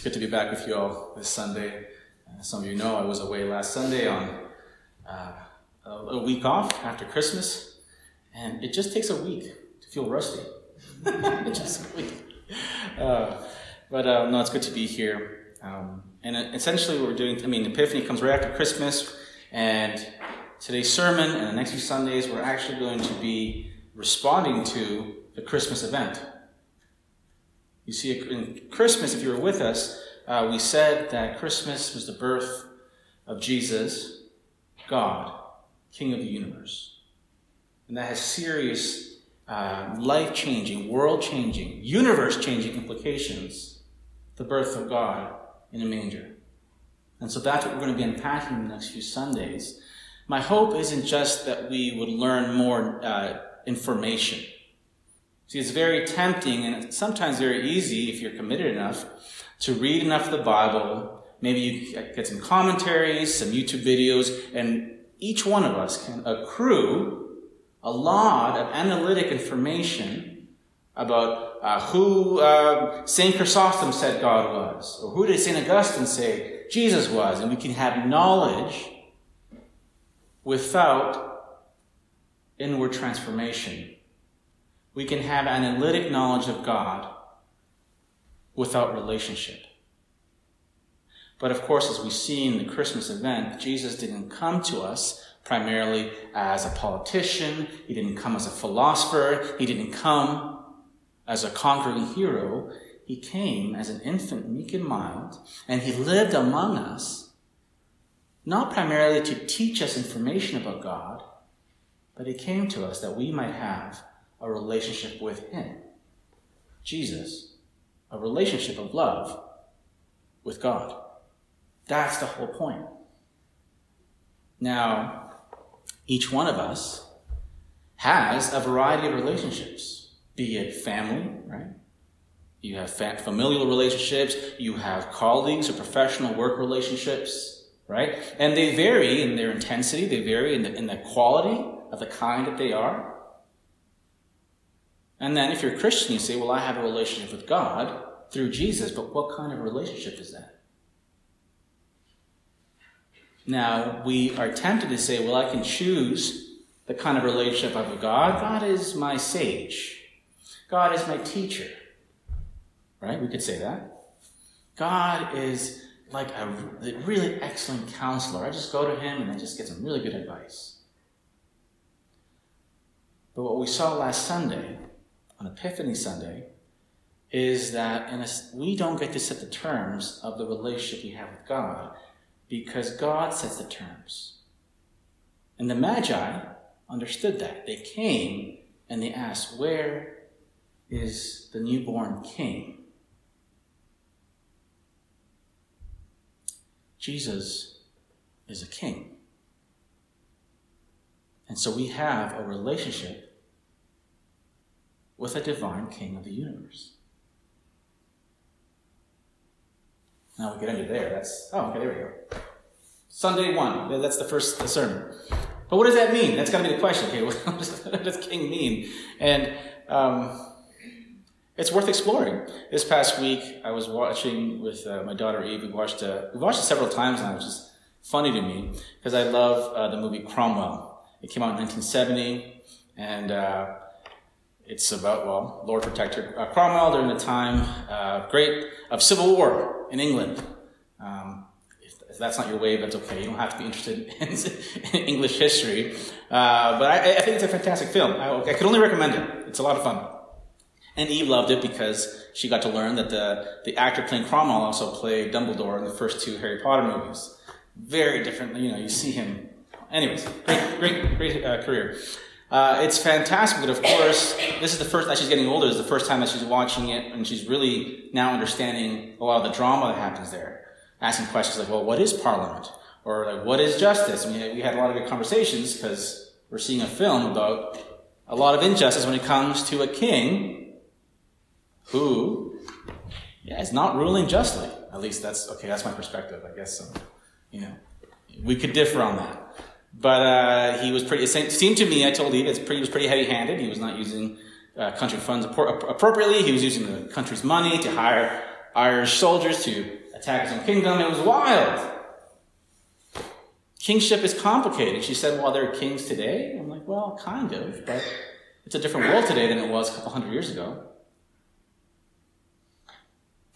It's good to be back with you all this Sunday. Uh, some of you know I was away last Sunday on uh, a, week off after Christmas, and it just takes a week to feel rusty. just a week. Uh, but uh, no, it's good to be here. Um, and essentially, what we're doing, I mean, Epiphany comes right after Christmas, and today's sermon and the next few Sundays, we're actually going to be responding to the Christmas event. You see, in Christmas, if you were with us, uh, we said that Christmas was the birth of Jesus, God, King of the universe. And that has serious, uh, life changing, world changing, universe changing implications. The birth of God in a manger. And so that's what we're going to be unpacking in the next few Sundays. My hope isn't just that we would learn more uh, information See, it's very tempting and sometimes very easy if you're committed enough to read enough of the Bible. Maybe you get some commentaries, some YouTube videos, and each one of us can accrue a lot of analytic information about uh, who uh, St. Chrysostom said God was, or who did St. Augustine say Jesus was, and we can have knowledge without inward transformation we can have analytic knowledge of God without relationship. But of course, as we see in the Christmas event, Jesus didn't come to us primarily as a politician. He didn't come as a philosopher. He didn't come as a conquering hero. He came as an infant, meek and mild, and he lived among us, not primarily to teach us information about God, but he came to us that we might have a relationship with Him. Jesus, a relationship of love with God. That's the whole point. Now, each one of us has a variety of relationships, be it family, right? You have familial relationships, you have colleagues or professional work relationships, right? And they vary in their intensity, they vary in the, in the quality of the kind that they are. And then if you're a Christian, you say, well, I have a relationship with God through Jesus, but what kind of relationship is that? Now, we are tempted to say, well, I can choose the kind of relationship I have with God. God is my sage. God is my teacher. Right? We could say that. God is like a really excellent counselor. I just go to him and I just get some really good advice. But what we saw last Sunday on Epiphany Sunday is that a, we don't get to set the terms of the relationship we have with God because God sets the terms. And the Magi understood that. They came and they asked, Where is the newborn king? Jesus is a king. And so we have a relationship with a divine king of the universe. Now we get into there. That's, oh, okay, there we go. Sunday one. That's the first sermon. But what does that mean? That's got to be the question. Okay, what does, what does king mean? And um, it's worth exploring. This past week, I was watching with uh, my daughter Eve. We watched uh, we watched it several times now, which is funny to me because I love uh, the movie Cromwell. It came out in 1970, and uh, it's about, well, Lord Protector uh, Cromwell during the time, uh, great, of civil war in England. Um, if, that's not your wave, that's okay. You don't have to be interested in, English history. Uh, but I, I, think it's a fantastic film. I, I can only recommend it. It's a lot of fun. And Eve loved it because she got to learn that the, the actor playing Cromwell also played Dumbledore in the first two Harry Potter movies. Very different, you know, you see him. Anyways, great, great, great uh, career. Uh, it's fantastic, but of course, this is the first, as she's getting older, is the first time that she's watching it, and she's really now understanding a lot of the drama that happens there. Asking questions like, well, what is Parliament? Or like, what is justice? I mean, we had a lot of good conversations because we're seeing a film about a lot of injustice when it comes to a king who, yeah, is not ruling justly. At least that's, okay, that's my perspective, I guess. So, you know, we could differ on that. But uh, he was pretty. It seemed to me, I told Eve, pretty, he was pretty heavy-handed. He was not using uh, country funds appropriately. He was using the country's money to hire Irish soldiers to attack his own kingdom. It was wild. Kingship is complicated. She said, well, there are kings today. I'm like, well, kind of, but it's a different world today than it was a couple hundred years ago.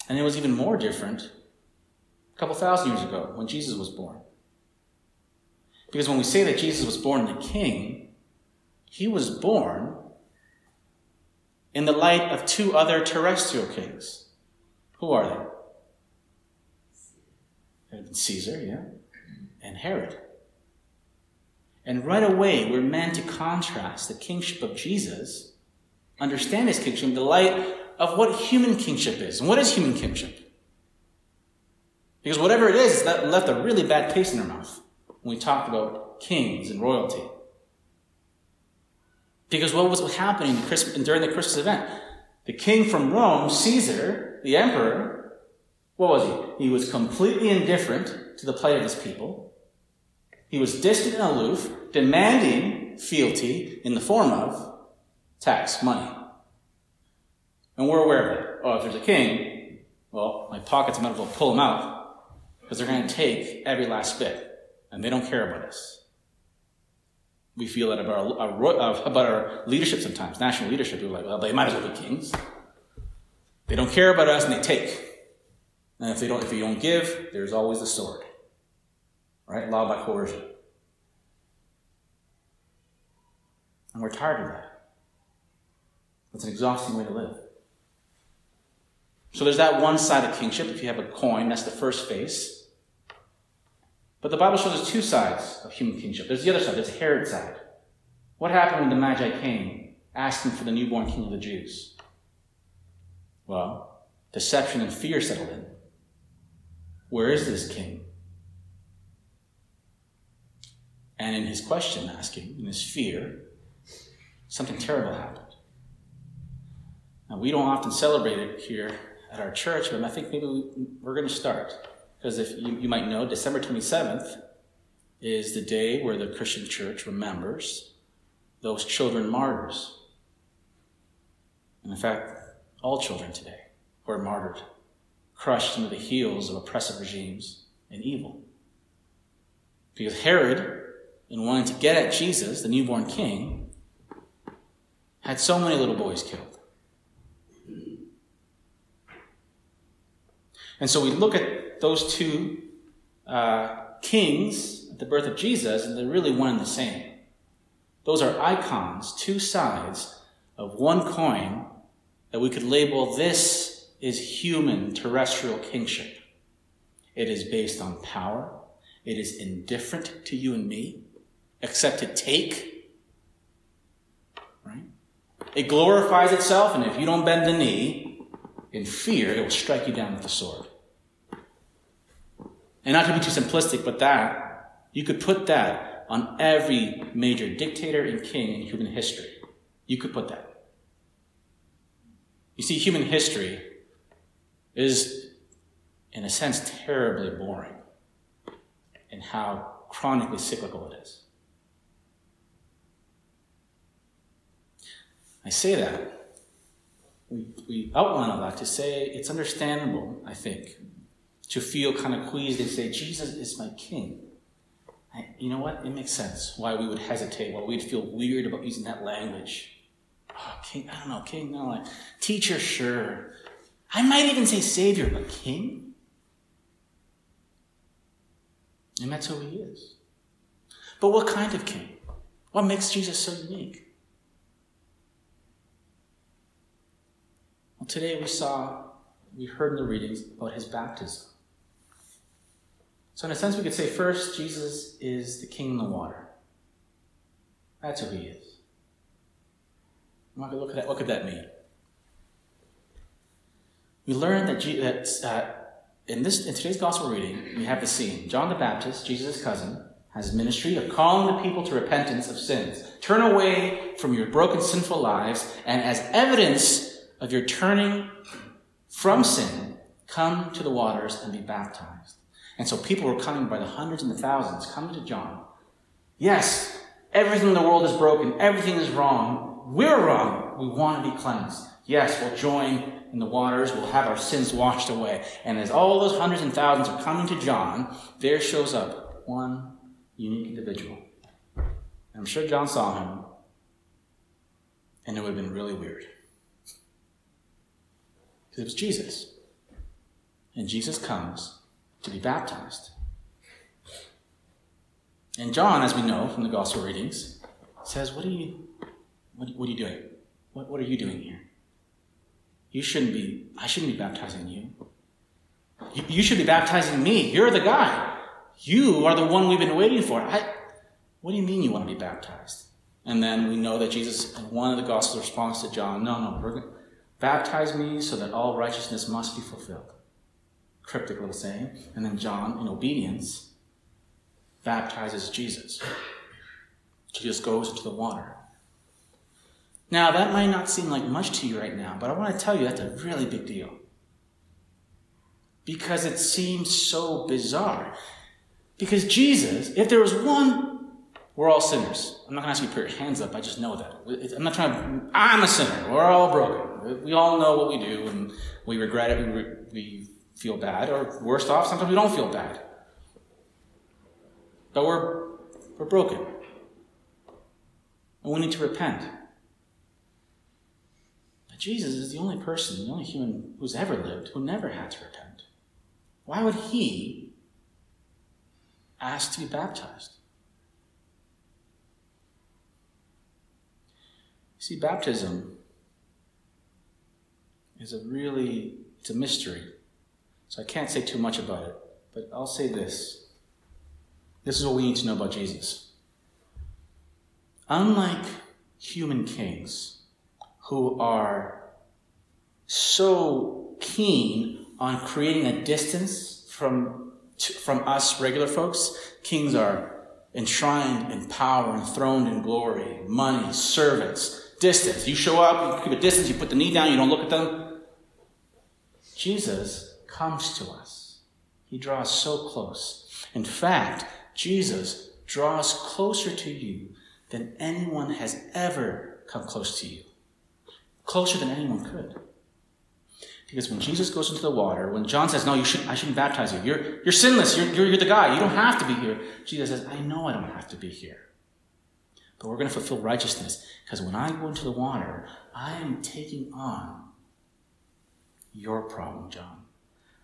And it was even more different a couple thousand years ago when Jesus was born. Because when we say that Jesus was born the king, he was born in the light of two other terrestrial kings. Who are they? Caesar, yeah, and Herod. And right away, we're meant to contrast the kingship of Jesus, understand his kingship in the light of what human kingship is. And what is human kingship? Because whatever it is, that left a really bad taste in our mouth when we talked about kings and royalty. Because what was happening during the Christmas event? The king from Rome, Caesar, the emperor, what was he? He was completely indifferent to the plight of his people. He was distant and aloof, demanding fealty in the form of tax, money. And we're aware of it. Oh, if there's a king, well, my pockets might as well pull him out because they're going to take every last bit and they don't care about us. We feel that about our, our, uh, about our leadership sometimes, national leadership. We're like, well, they might as well be kings. They don't care about us and they take. And if they don't, if you don't give, there's always the sword. Right? Law by coercion. And we're tired of that. It's an exhausting way to live. So there's that one side of kingship. If you have a coin, that's the first face. But the Bible shows us two sides of human kingship. There's the other side, there's Herod's side. What happened when the Magi came asking for the newborn king of the Jews? Well, deception and fear settled in. Where is this king? And in his question asking, in his fear, something terrible happened. Now, we don't often celebrate it here at our church, but I think maybe we're going to start. Because if you, you might know, December 27th is the day where the Christian church remembers those children martyrs. And in fact, all children today who are martyred, crushed under the heels of oppressive regimes and evil. Because Herod, in wanting to get at Jesus, the newborn king, had so many little boys killed. And so we look at those two uh, kings at the birth of Jesus, and they're really one and the same. Those are icons, two sides of one coin that we could label this is human terrestrial kingship. It is based on power. It is indifferent to you and me, except to take. Right? It glorifies itself, and if you don't bend the knee, in fear, it will strike you down with the sword. And not to be too simplistic, but that, you could put that on every major dictator and king in human history. You could put that. You see, human history is, in a sense, terribly boring in how chronically cyclical it is. I say that we, we outline all that to say it's understandable, I think, to feel kind of queased and say, Jesus is my king. I, you know what? It makes sense why we would hesitate, why we'd feel weird about using that language. Oh, king, I don't know, king, no, like, teacher, sure. I might even say savior, but king? And that's who he is. But what kind of king? What makes Jesus so unique? Well, today we saw, we heard in the readings about his baptism. So, in a sense, we could say first, Jesus is the king in the water. That's who he is. Look at that. what could that mean? We learned that, that uh, in, this, in today's gospel reading, we have the scene. John the Baptist, Jesus' cousin, has ministry of calling the people to repentance of sins. Turn away from your broken, sinful lives, and as evidence of your turning from sin, come to the waters and be baptized. And so people were coming by the hundreds and the thousands, coming to John. Yes, everything in the world is broken, everything is wrong. We're wrong. We want to be cleansed. Yes, we'll join in the waters, we'll have our sins washed away. And as all those hundreds and thousands are coming to John, there shows up one unique individual. I'm sure John saw him, and it would have been really weird. Because it was Jesus. And Jesus comes to be baptized. And John, as we know from the gospel readings, says, What are you, what, what are you doing? What, what are you doing here? You shouldn't be, I shouldn't be baptizing you. you. You should be baptizing me. You're the guy. You are the one we've been waiting for. I, what do you mean you want to be baptized? And then we know that Jesus, in one of the gospel response to John, no, no, we're baptize me so that all righteousness must be fulfilled. Cryptic little saying. And then John, in obedience, baptizes Jesus. Jesus goes into the water. Now, that might not seem like much to you right now, but I want to tell you that's a really big deal. Because it seems so bizarre. Because Jesus, if there was one, we're all sinners. I'm not going to ask you to put your hands up, I just know that. I'm not trying to, I'm a sinner. We're all broken. We all know what we do, and we regret it, we, we feel bad, or worst off, sometimes we don't feel bad. But we're, we're broken. And we need to repent. But Jesus is the only person, the only human who's ever lived who never had to repent. Why would he ask to be baptized? See, baptism is a really, it's a mystery. So I can't say too much about it, but I'll say this. This is what we need to know about Jesus. Unlike human kings who are so keen on creating a distance from, from us regular folks, kings are enshrined in power, enthroned in glory, money, servants, distance. You show up, you keep a distance, you put the knee down, you don't look at them. Jesus comes to us. He draws so close. In fact, Jesus draws closer to you than anyone has ever come close to you. Closer than anyone could. Because when Jesus goes into the water, when John says, No, you should, I shouldn't baptize you. You're, you're sinless. You're, you're, you're the guy. You don't have to be here. Jesus says, I know I don't have to be here. But we're going to fulfill righteousness. Because when I go into the water, I am taking on your problem, John.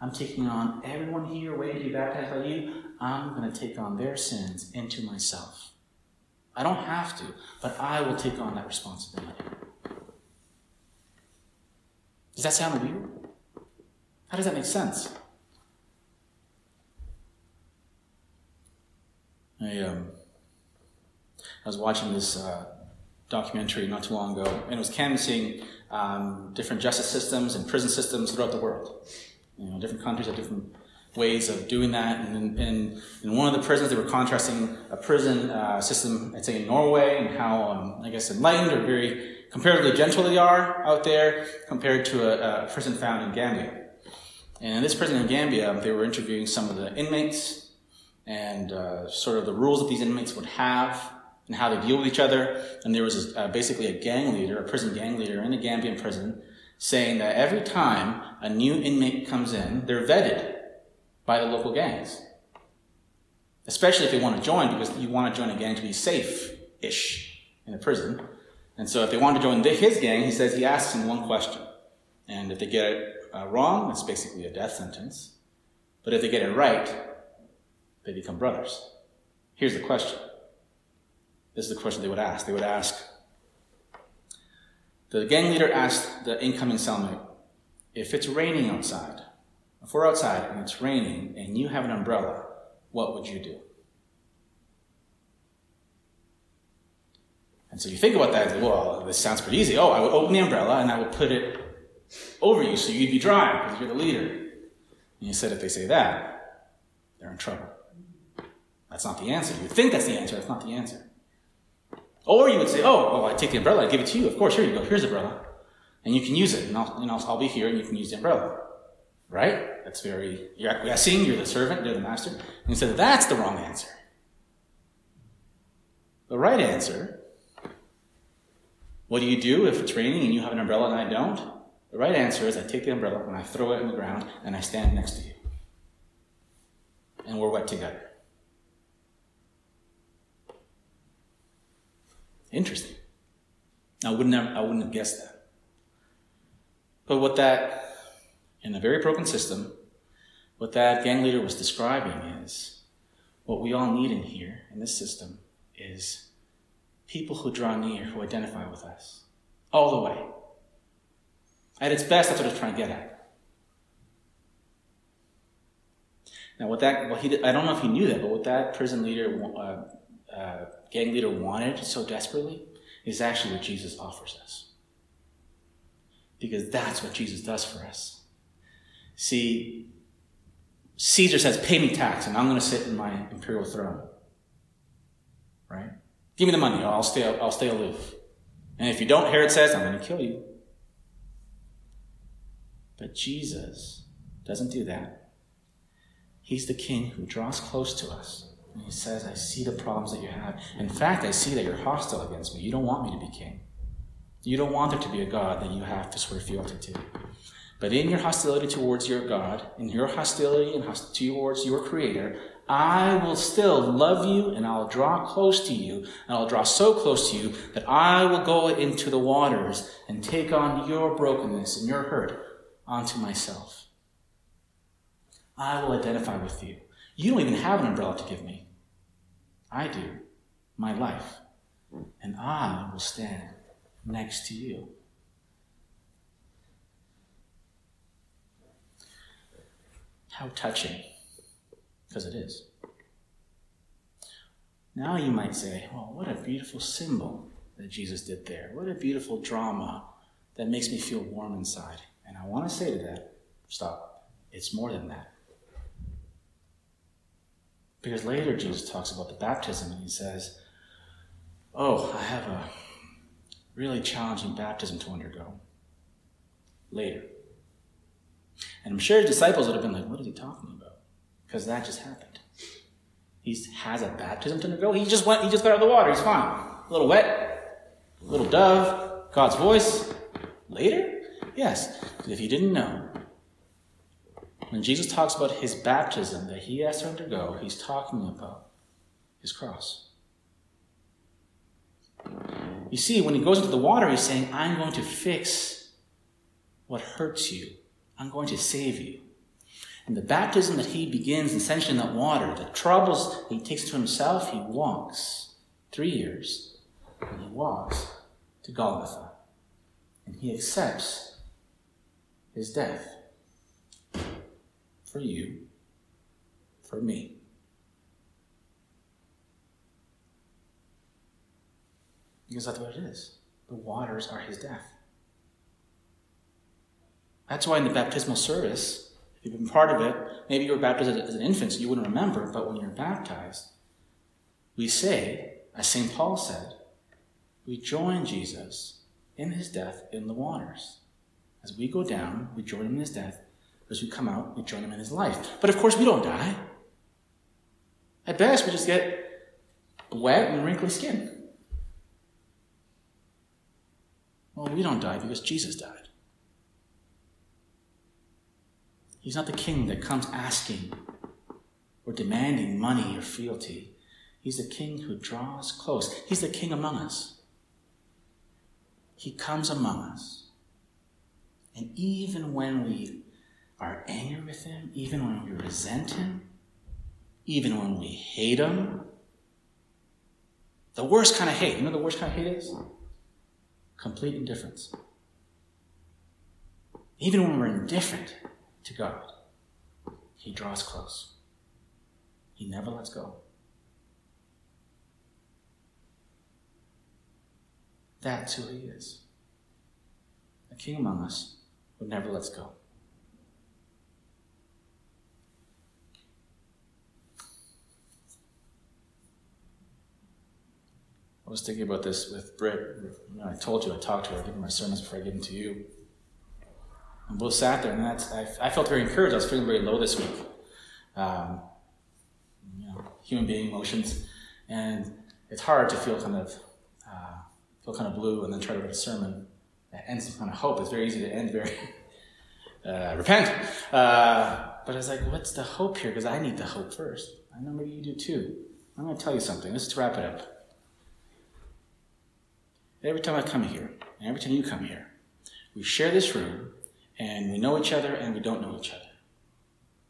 I'm taking on everyone here waiting to be baptized by you. I'm going to take on their sins into myself. I don't have to, but I will take on that responsibility. Does that sound weird? How does that make sense? I, um, I was watching this uh, documentary not too long ago, and it was canvassing um, different justice systems and prison systems throughout the world. You know, different countries have different ways of doing that. And in, in one of the prisons, they were contrasting a prison uh, system, I'd say in Norway, and how, um, I guess, enlightened or very comparatively gentle they are out there compared to a, a, prison found in Gambia. And in this prison in Gambia, they were interviewing some of the inmates and uh, sort of the rules that these inmates would have and how they deal with each other. And there was uh, basically a gang leader, a prison gang leader in a Gambian prison, saying that every time a new inmate comes in, they're vetted by the local gangs. Especially if they want to join, because you want to join a gang to be safe ish in a prison. And so if they want to join his gang, he says he asks them one question. And if they get it uh, wrong, it's basically a death sentence. But if they get it right, they become brothers. Here's the question. This is the question they would ask. They would ask, the gang leader asked the incoming cellmate, if it's raining outside, if we're outside and it's raining and you have an umbrella, what would you do? And so you think about that, well, this sounds pretty easy. Oh, I would open the umbrella and I would put it over you so you'd be dry because you're the leader. And you said if they say that, they're in trouble. That's not the answer. You think that's the answer, that's not the answer. Or you would say, oh, well, I take the umbrella, I give it to you. Of course, here you go, here's the umbrella. And you can use it, and I'll, you know, I'll be here and you can use the umbrella. Right? That's very, you're acquiescing, you're the servant, you're the master. And said, that's the wrong answer. The right answer What do you do if it's raining and you have an umbrella and I don't? The right answer is I take the umbrella and I throw it in the ground and I stand next to you. And we're wet together. Interesting. I wouldn't have, I wouldn't have guessed that. But what that, in a very broken system, what that gang leader was describing is what we all need in here, in this system, is people who draw near, who identify with us. All the way. At its best, that's what it's trying to get at. Now, what that, well, he I don't know if he knew that, but what that prison leader, uh, uh, gang leader wanted so desperately is actually what Jesus offers us. Because that's what Jesus does for us. See, Caesar says, pay me tax and I'm going to sit in my imperial throne. Right? Give me the money. I'll stay, I'll stay aloof. And if you don't, Herod says, I'm going to kill you. But Jesus doesn't do that. He's the king who draws close to us. And he says, I see the problems that you have. In fact, I see that you're hostile against me. You don't want me to be king. You don't want there to be a God that you have to swear fealty to. But in your hostility towards your God, in your hostility and towards your Creator, I will still love you and I'll draw close to you and I'll draw so close to you that I will go into the waters and take on your brokenness and your hurt onto myself. I will identify with you. You don't even have an umbrella to give me. I do. My life. And I will stand next to you. How touching. Because it is. Now you might say, well, what a beautiful symbol that Jesus did there. What a beautiful drama that makes me feel warm inside. And I want to say to that, stop. It's more than that. Because later Jesus talks about the baptism and he says, Oh, I have a really challenging baptism to undergo. Later. And I'm sure his disciples would have been like, What is he talking about? Because that just happened. He has a baptism to undergo. He just went, he just got out of the water. He's fine. A little wet, a little dove, God's voice. Later? Yes. If you didn't know, when Jesus talks about his baptism that he has to undergo, he's talking about his cross. You see, when he goes into the water, he's saying, I'm going to fix what hurts you. I'm going to save you. And the baptism that he begins essentially in that water, the troubles he takes to himself, he walks three years, and he walks to Golgotha. And he accepts his death for you, for me. Because that's what it is. The waters are his death. That's why in the baptismal service, if you've been part of it, maybe you were baptized as an infant, so you wouldn't remember, but when you're baptized, we say, as St. Paul said, we join Jesus in his death in the waters. As we go down, we join him in his death as we come out, we join him in his life. But of course, we don't die. At best, we just get wet and wrinkly skin. Well, we don't die because Jesus died. He's not the king that comes asking or demanding money or fealty. He's the king who draws close. He's the king among us. He comes among us. And even when we are angry with him, even when we resent him, even when we hate him. The worst kind of hate, you know the worst kind of hate is? Complete indifference. Even when we're indifferent to God, he draws close. He never lets go. That's who he is. A king among us who never lets go. I was thinking about this with Britt. You know, I told you I talked to her, I give her my sermons before I gave them to you. And both sat there, and that's I, I felt very encouraged. I was feeling very low this week. Um, you know, human being emotions, and it's hard to feel kind of uh, feel kind of blue, and then try to write a sermon that ends some kind of hope. It's very easy to end very uh, repent. Uh, but I was like, what's the hope here? Because I need the hope first. I know maybe you do too. I'm going to tell you something. Let's wrap it up. Every time I come here, and every time you come here, we share this room, and we know each other, and we don't know each other.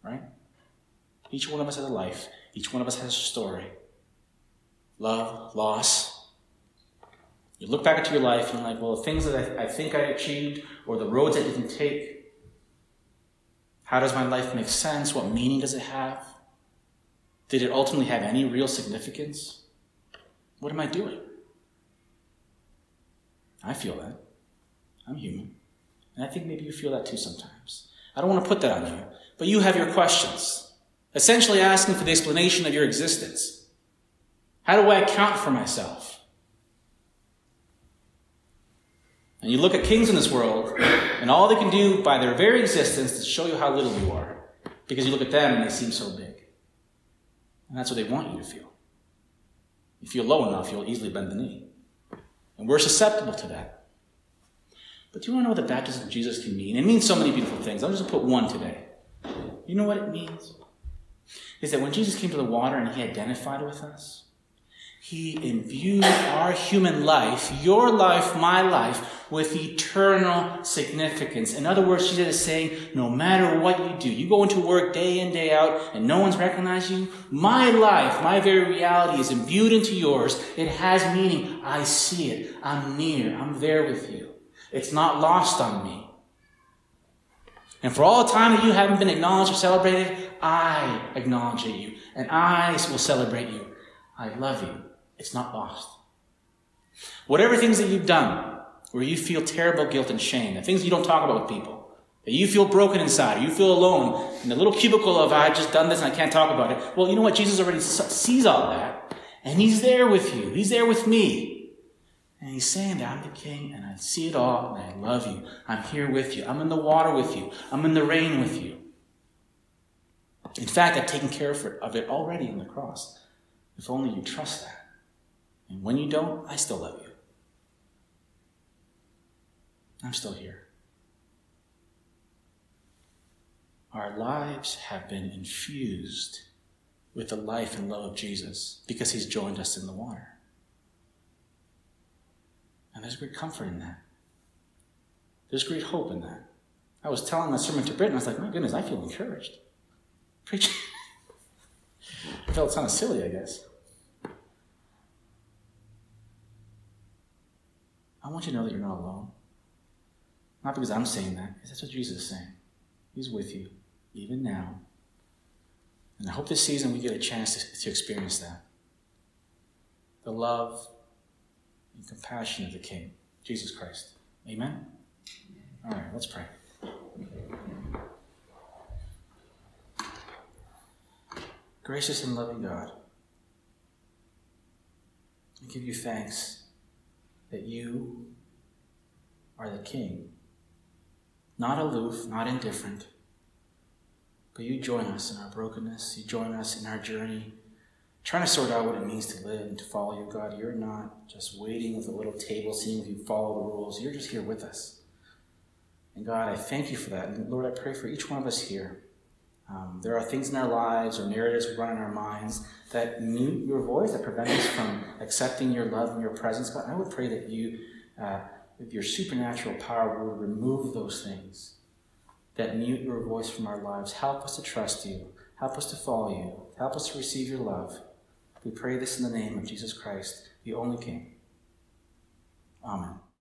Right? Each one of us has a life. Each one of us has a story. Love, loss. You look back at your life and you're like, well, the things that I, I think I achieved or the roads I didn't take, how does my life make sense? What meaning does it have? Did it ultimately have any real significance? What am I doing? I feel that. I'm human. And I think maybe you feel that too sometimes. I don't want to put that on you, but you have your questions, essentially asking for the explanation of your existence. How do I account for myself? And you look at kings in this world, and all they can do by their very existence is show you how little you are. Because you look at them and they seem so big. And that's what they want you to feel. If you feel low enough, you'll easily bend the knee. And we're susceptible to that. But do you want to know what the baptism of Jesus can mean? It means so many beautiful things. I'm just going to put one today. You know what it means? Is that when Jesus came to the water and he identified with us, he imbued our human life, your life, my life, with eternal significance. In other words, Jesus is saying, no matter what you do, you go into work day in, day out, and no one's recognizing you, my life, my very reality is imbued into yours. It has meaning. I see it. I'm near. I'm there with you. It's not lost on me. And for all the time that you haven't been acknowledged or celebrated, I acknowledge you, and I will celebrate you. I love you. It's not lost. Whatever things that you've done where you feel terrible guilt and shame, the things you don't talk about with people, that you feel broken inside, you feel alone in the little cubicle of, I've just done this and I can't talk about it. Well, you know what? Jesus already sees all that, and He's there with you. He's there with me. And He's saying that I'm the King, and I see it all, and I love you. I'm here with you. I'm in the water with you. I'm in the rain with you. In fact, I've taken care of it already on the cross. If only you trust that. And when you don't, I still love you. I'm still here. Our lives have been infused with the life and love of Jesus because he's joined us in the water. And there's great comfort in that. There's great hope in that. I was telling my sermon to Britain, I was like, my goodness, I feel encouraged. Preaching. I felt kind of silly, I guess. I want you to know that you're not alone. Not because I'm saying that, because that's what Jesus is saying. He's with you, even now. And I hope this season we get a chance to, to experience that. The love and compassion of the King, Jesus Christ. Amen? All right, let's pray. Gracious and loving God, I give you thanks that you are the King. Not aloof, not indifferent, but you join us in our brokenness. You join us in our journey, trying to sort out what it means to live and to follow you, God. You're not just waiting with a little table, seeing if you follow the rules. You're just here with us. And God, I thank you for that. And Lord, I pray for each one of us here. Um, there are things in our lives or narratives we run in our minds that mute your voice, that prevent us from accepting your love and your presence. God, I would pray that you, uh, with your supernatural power, would remove those things that mute your voice from our lives. Help us to trust you. Help us to follow you. Help us to receive your love. We pray this in the name of Jesus Christ, the only King. Amen.